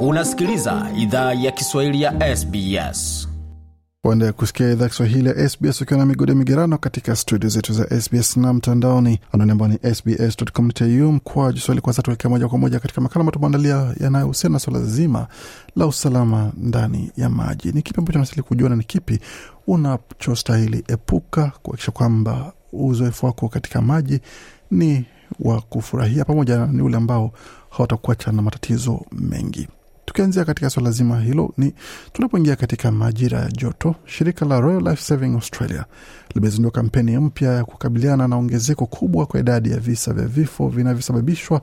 Unasikiliza idhaa ya Kiswahili ya SBS. Waendelea kusikia idhaa Kiswahili ya SBS ukiwa na migode migerano katika studio zetu za SBS na mtandaoni, anwani ambao ni sbs.com.au mkwaju swahili. Kwanza tuelekea moja kwa moja katika makala matumeandalia yanayohusiana na swala zima la usalama ndani ya maji. Ni kipi ambacho unastahili kujua na ni kipi unachostahili epuka kuhakikisha kwamba uzoefu wako katika maji ni wa kufurahia pamoja ni ule ambao hawatakuacha na matatizo mengi. Tukianzia katika swala zima hilo, ni tunapoingia katika majira ya joto, shirika la Royal Life Saving Australia limezindua kampeni mpya ya kukabiliana na ongezeko kubwa kwa idadi ya visa vya vifo vinavyosababishwa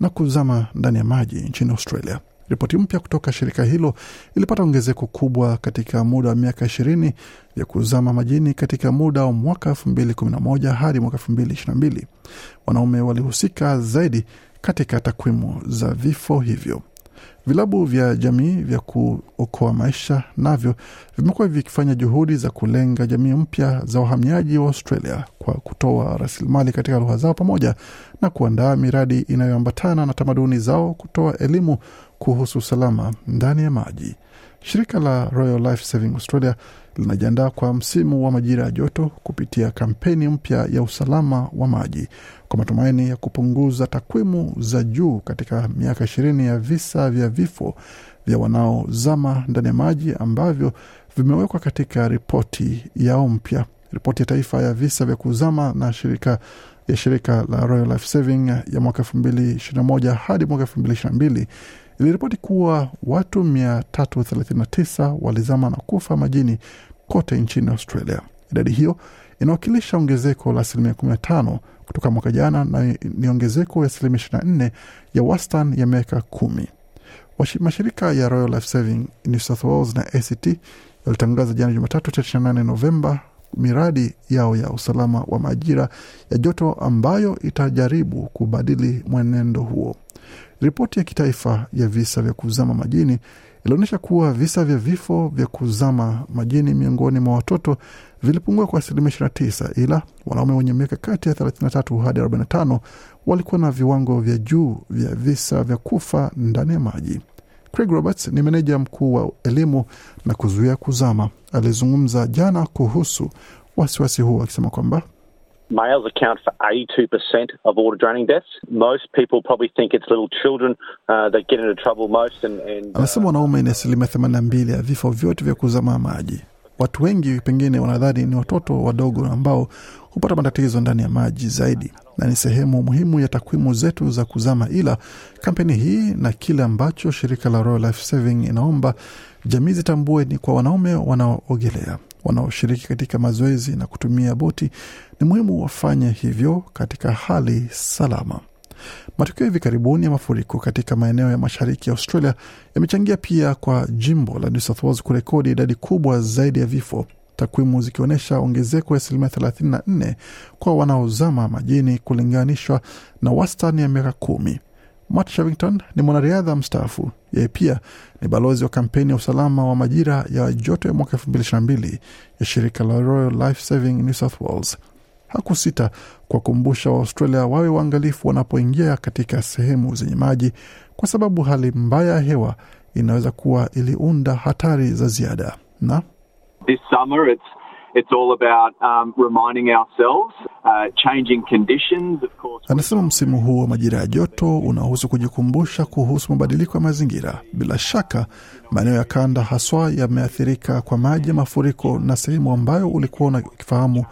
na kuzama ndani ya maji nchini Australia. Ripoti mpya kutoka shirika hilo ilipata ongezeko kubwa katika muda wa miaka ishirini vya kuzama majini katika muda wa mwaka elfu mbili kumi na moja hadi mwaka elfu mbili ishirini na mbili. Wanaume walihusika zaidi katika takwimu za vifo hivyo. Vilabu vya jamii vya kuokoa maisha navyo vimekuwa vikifanya juhudi za kulenga jamii mpya za wahamiaji wa Australia kwa kutoa rasilimali katika lugha zao pamoja na kuandaa miradi inayoambatana na tamaduni zao, kutoa elimu kuhusu usalama ndani ya maji. Shirika la Royal Life Saving Australia linajiandaa kwa msimu wa majira ya joto kupitia kampeni mpya ya usalama wa maji kwa matumaini ya kupunguza takwimu za juu katika miaka ishirini ya visa vya vifo vya wanaozama ndani ya maji ambavyo vimewekwa katika ripoti yao mpya. Ripoti ya taifa ya visa vya kuzama na shirika ya shirika la Royal Life Saving ya mwaka elfu mbili ishirini na moja hadi mwaka elfu mbili ishirini na mbili iliripoti kuwa watu 339 walizama na kufa majini kote nchini Australia. Idadi hiyo inawakilisha ongezeko la asilimia 15 kutoka mwaka jana na ni ongezeko ya asilimia 24 ya wastani ya miaka kumi. Mashirika ya Royal Life Saving New South Wales na ACT yalitangaza jana Jumatatu tarehe 28 Novemba miradi yao ya usalama wa majira ya joto ambayo itajaribu kubadili mwenendo huo. Ripoti ya kitaifa ya visa vya kuzama majini ilionyesha kuwa visa vya vifo vya kuzama majini miongoni mwa watoto vilipungua kwa asilimia 29, ila wanaume wenye miaka kati ya 33 hadi 45 walikuwa na viwango vya juu vya visa vya kufa ndani ya maji. Craig Roberts ni meneja mkuu wa elimu na kuzuia kuzama. Alizungumza jana kuhusu wasiwasi huo akisema kwamba Males account for 82% of water drowning deaths. Most people probably think it's little children uh, that get into trouble most and, and uh, anasema wanaume ni asilimia themanini na mbili ya vifo vyote vya kuzama maji. Watu wengi pengine wanadhani ni watoto wadogo ambao hupata matatizo ndani ya maji zaidi, na ni sehemu muhimu ya takwimu zetu za kuzama. Ila kampeni hii na kile ambacho shirika la Royal Life Saving inaomba jamii zitambue ni kwa wanaume wanaoogelea wanaoshiriki katika mazoezi na kutumia boti, ni muhimu wafanye hivyo katika hali salama. Matukio hivi karibuni ya mafuriko katika maeneo ya mashariki ya Australia yamechangia pia kwa jimbo la New South Wales kurekodi idadi kubwa zaidi ya vifo, takwimu zikionyesha ongezeko ya asilimia 34 kwa wanaozama majini kulinganishwa na wastani ya miaka kumi. Matt Shavington ni mwanariadha mstaafu. Yeye pia ni balozi wa kampeni ya usalama wa majira ya joto ya mwaka 2022 ya shirika la Royal Life Saving New South Wales. Hakusita kuwakumbusha Waaustralia wawe waangalifu wanapoingia katika sehemu zenye maji, kwa sababu hali mbaya ya hewa inaweza kuwa iliunda hatari za ziada na This summer, it's it's all about um, reminding ourselves, uh, changing conditions, of course. Anasema msimu huu wa majira ya joto unahusu kujikumbusha kuhusu mabadiliko ya mazingira. Bila shaka, maeneo ya kanda haswa yameathirika kwa maji ya mafuriko, na sehemu ambayo ulikuwa unakifahamu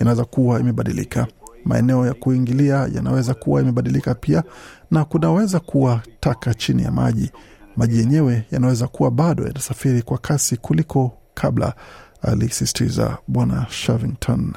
inaweza kuwa imebadilika. Maeneo ya kuingilia yanaweza kuwa yamebadilika pia, na kunaweza kuwa taka chini ya maji. Maji yenyewe yanaweza kuwa bado yanasafiri kwa kasi kuliko kabla, alisisitiza Bwana Shavington.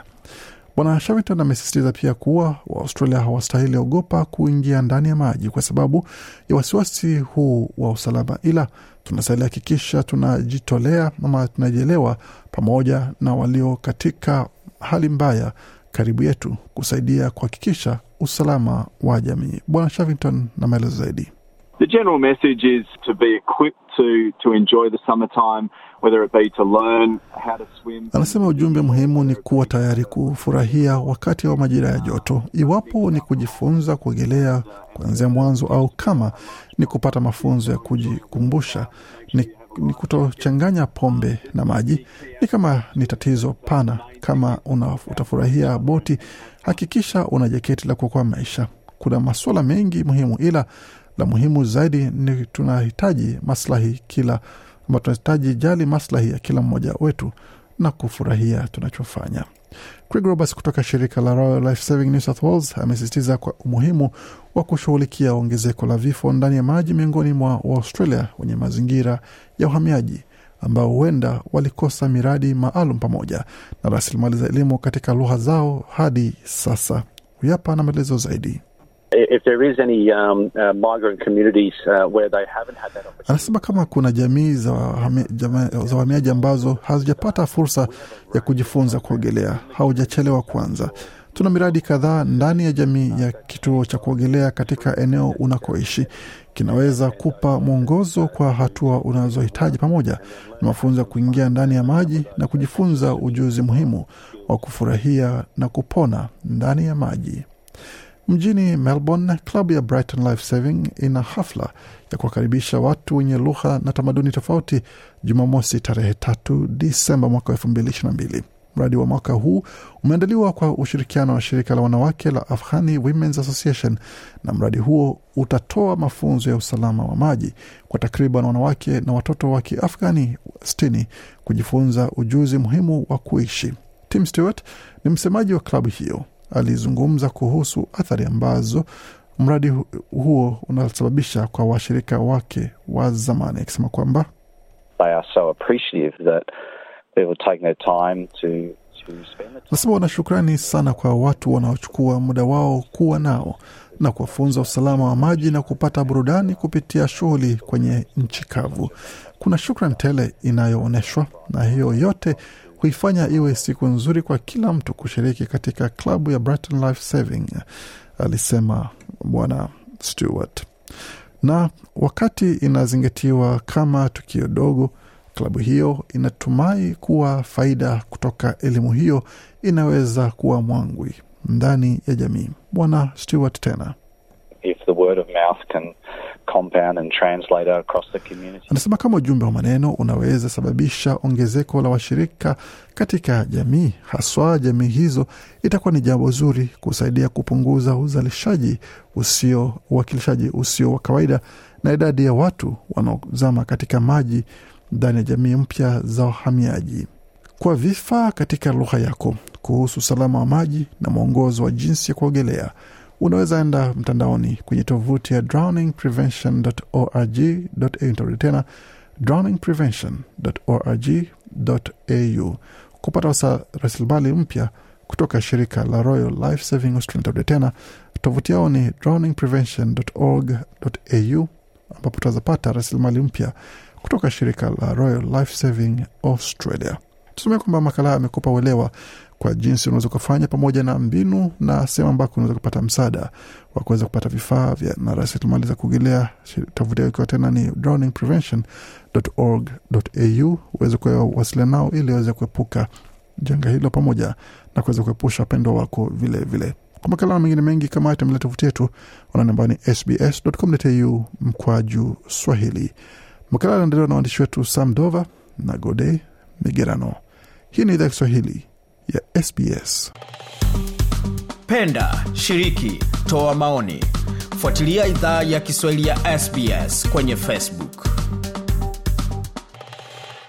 Bwana Shavington amesisitiza pia kuwa Waaustralia hawastahili ogopa kuingia ndani ya maji kwa sababu ya wasiwasi huu wa usalama, ila tunastahili hakikisha tunajitolea ama tunajielewa pamoja na walio katika hali mbaya karibu yetu kusaidia kuhakikisha usalama wa jamii. Bwana Shavington na maelezo zaidi. The general message is to be equipped to to enjoy the summertime whether it be to learn how to swim. Anasema ujumbe muhimu ni kuwa tayari kufurahia wakati wa majira ya joto, iwapo ni kujifunza kuogelea kuanzia mwanzo au kama ni kupata mafunzo ya kujikumbusha ni, ni kutochanganya pombe na maji. Ni kama ni tatizo pana, kama una, utafurahia boti, hakikisha una jaketi la kuokoa maisha. Kuna masuala mengi muhimu, ila la muhimu zaidi ni tunahitaji maslahi kila ama tunahitaji jali maslahi ya kila mmoja wetu na kufurahia tunachofanya. Craig Roberts kutoka shirika la Royal Life Saving New South Wales amesisitiza kwa umuhimu wa kushughulikia ongezeko la vifo ndani ya maji miongoni mwa Waaustralia wenye mazingira ya uhamiaji ambao huenda walikosa miradi maalum pamoja na rasilimali za elimu katika lugha zao hadi sasa. Huyapa na maelezo zaidi. If there is any migrant communities where they haven't had that opportunity, Anasema kama kuna jamii za wahamiaji ambazo hazijapata fursa ya kujifunza kuogelea, haujachelewa kwanza. Tuna miradi kadhaa ndani ya jamii ya kituo cha kuogelea katika eneo unakoishi. Kinaweza kupa mwongozo kwa hatua unazohitaji pamoja na mafunzo ya kuingia ndani ya maji na kujifunza ujuzi muhimu wa kufurahia na kupona ndani ya maji. Mjini Melbourne, klabu ya Brighton Life Saving ina hafla ya kuwakaribisha watu wenye lugha na tamaduni tofauti Jumamosi tarehe tatu Disemba mwaka elfu mbili ishirini na mbili. Mradi wa mwaka huu umeandaliwa kwa ushirikiano wa shirika la wanawake la Afghani Women's Association, na mradi huo utatoa mafunzo ya usalama wa maji kwa takriban wanawake na watoto wa Kiafghani 60 kujifunza ujuzi muhimu wa kuishi. Tim Stewart ni msemaji wa klabu hiyo alizungumza kuhusu athari ambazo mradi huo unasababisha kwa washirika wake wa zamani, akisema kwamba they are so appreciative that people take their time to nasema wana shukrani sana kwa watu wanaochukua muda wao kuwa nao na kuwafunza usalama wa maji na kupata burudani kupitia shughuli kwenye nchi kavu. Kuna shukran tele inayoonyeshwa, na hiyo yote huifanya iwe siku nzuri kwa kila mtu kushiriki katika klabu ya Brighton Life Saving, alisema Bwana Stewart. Na wakati inazingatiwa kama tukio dogo, klabu hiyo inatumai kuwa faida kutoka elimu hiyo inaweza kuwa mwangwi ndani ya jamii. Bwana Stewart tena If the word of mouth can compound and translate out across the community. anasema kama ujumbe wa maneno unaweza sababisha ongezeko la washirika katika jamii, haswa jamii hizo, itakuwa ni jambo zuri kusaidia kupunguza uzalishaji usio uwakilishaji usio wa kawaida na idadi ya watu wanaozama katika maji ndani ya jamii mpya za wahamiaji. Kwa vifaa katika lugha yako kuhusu usalama wa maji na mwongozo wa jinsi ya kuogelea, unaweza enda mtandaoni kwenye tovuti ya drowningprevention.org.au. Tena drowningprevention.org.au kupata rasilimali mpya kutoka shirika la Royal Life Saving tena tovuti yao ni drowningprevention.org.au ambapo utawezapata rasilimali mpya kutoka shirika la Royal Life Saving Australia. Tusomea kwamba makala haya amekupa uelewa kwa jinsi unaweza ukafanya pamoja na mbinu na sehemu ambako unaweza kupata msaada wa kuweza kupata vifaa vya na rasilimali za kuogelea. Tovuti yao ikiwa tena ni drowningprevention.org.au uweze kuwasiliana nao ili waweze kuepuka janga hilo pamoja na kuweza kuepusha wapendwa wako vile vile. Kwa makala mengine mengi kama haya tembelea tovuti yetu unaona ambayo ni sbs.com.au mkwaju Swahili. Makala yanaendelewa na waandishi wetu Sam Dova na Gode Migerano. Hii ni idhaa Kiswahili ya SBS. Penda, shiriki, toa maoni. Fuatilia idhaa ya Kiswahili ya SBS kwenye Facebook.